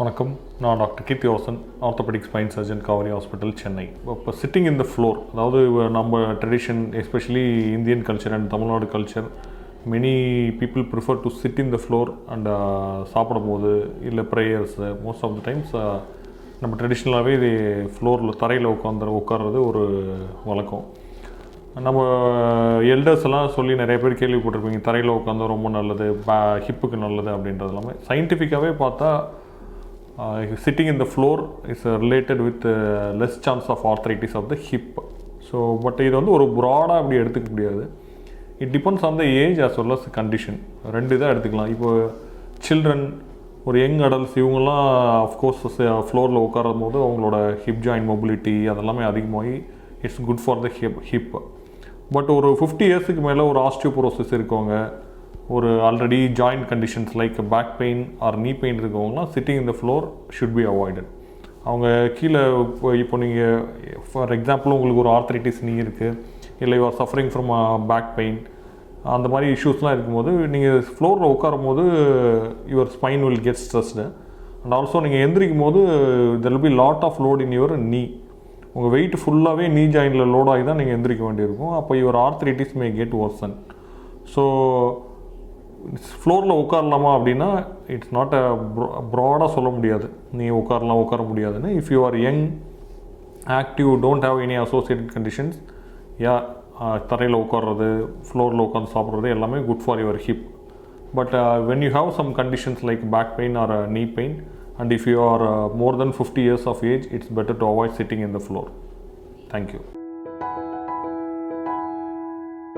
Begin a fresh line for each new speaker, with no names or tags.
வணக்கம். நான் doctor Keerthi Roshan orthopaedic spine surgeon Kauvery hospital Chennai. இப்போ சிட்டிங் இன் த ஃப்ளோர் அதாவது நம்ம tradition especially Indian culture and Tamil Nadu culture many people prefer to sit in the floor and சாப்பிடும்போது இல்லை prayers most of the times நம்ம ட்ரெடிஷ்னலாகவே இது ஃப்ளோரில் தரையில் உட்காந்து உட்கார்றது ஒரு வழக்கம். நம்ம uh, எல்டர்ஸ் எல்லாம் சொல்லி நிறைய பேர் கேள்விப்பட்டிருப்பீங்க தரையில் உட்காந்தா ரொம்ப நல்லது ஹிப்புக்கு நல்லது அப்படின்றது எல்லாமே சயின்டிஃபிக்காகவே பார்த்தா sitting in the floor is related with less chance of arthritis of the hip so but இது வந்து ஒரு ப்ராடாக அப்படி எடுத்துக்க முடியாது. It depends on the age as well as condition ரெண்டு இதாக எடுத்துக்கலாம். இப்போ சில்ட்ரன் ஒரு யங் அடல்ட்ஸ் இவங்கெல்லாம் அஃப்கோர்ஸ் ஃப்ளோரில் உட்காரும் போது அவங்களோட ஹிப் ஜாயின் மொபிலிட்டி அதெல்லாமே அதிகமாகி it's good for the hip hip but ஒரு ஃபிஃப்டி இயர்ஸுக்கு மேலே ஒரு ஆஸ்டியோபோரோசிஸ் இருக்கவங்க ஒரு already joint conditions like back pain or knee pain இருக்கவங்களாம் சிட்டிங் இந்த ஃப்ளோர் ஷுட் பி அவாய்டட் அவங்க கீழே இப்போ இப்போ நீங்கள் ஃபார் எக்ஸாம்பிள் உங்களுக்கு ஒரு ஆர்த்ரைட்டிஸ் நீ இருக்குது இல்லை you are suffering from back pain அந்த மாதிரி இஷ்யூஸ்லாம் இருக்கும்போது நீங்கள் ஃப்ளோரில் உட்காரும் போது your spine will get stressed and also நீங்கள் எந்திரிக்கும் போது there be lot of load in your knee உங்கள் வெயிட் ஃபுல்லாகவே நீ ஜாயினில் லோடாகி தான் நீங்கள் எந்திரிக்க வேண்டியிருக்கும். அப்போ your arthritis may get worsen so ஃப்ளோரில் உட்காரலாமா அப்படின்னா இட்ஸ் நாட் அ ப்ராடாக சொல்ல முடியாது. நீ உட்காரலாம் உட்கார முடியாதுன்னு. If you are young active don't have any associated conditions yeah தரையில் உட்கார்றது ஃப்ளோரில் உட்காந்து சாப்பிட்றது எல்லாமே good for your hip but when you have some conditions like back pain or knee pain and if you are more than fifty years of age it's better to avoid sitting in the floor thank you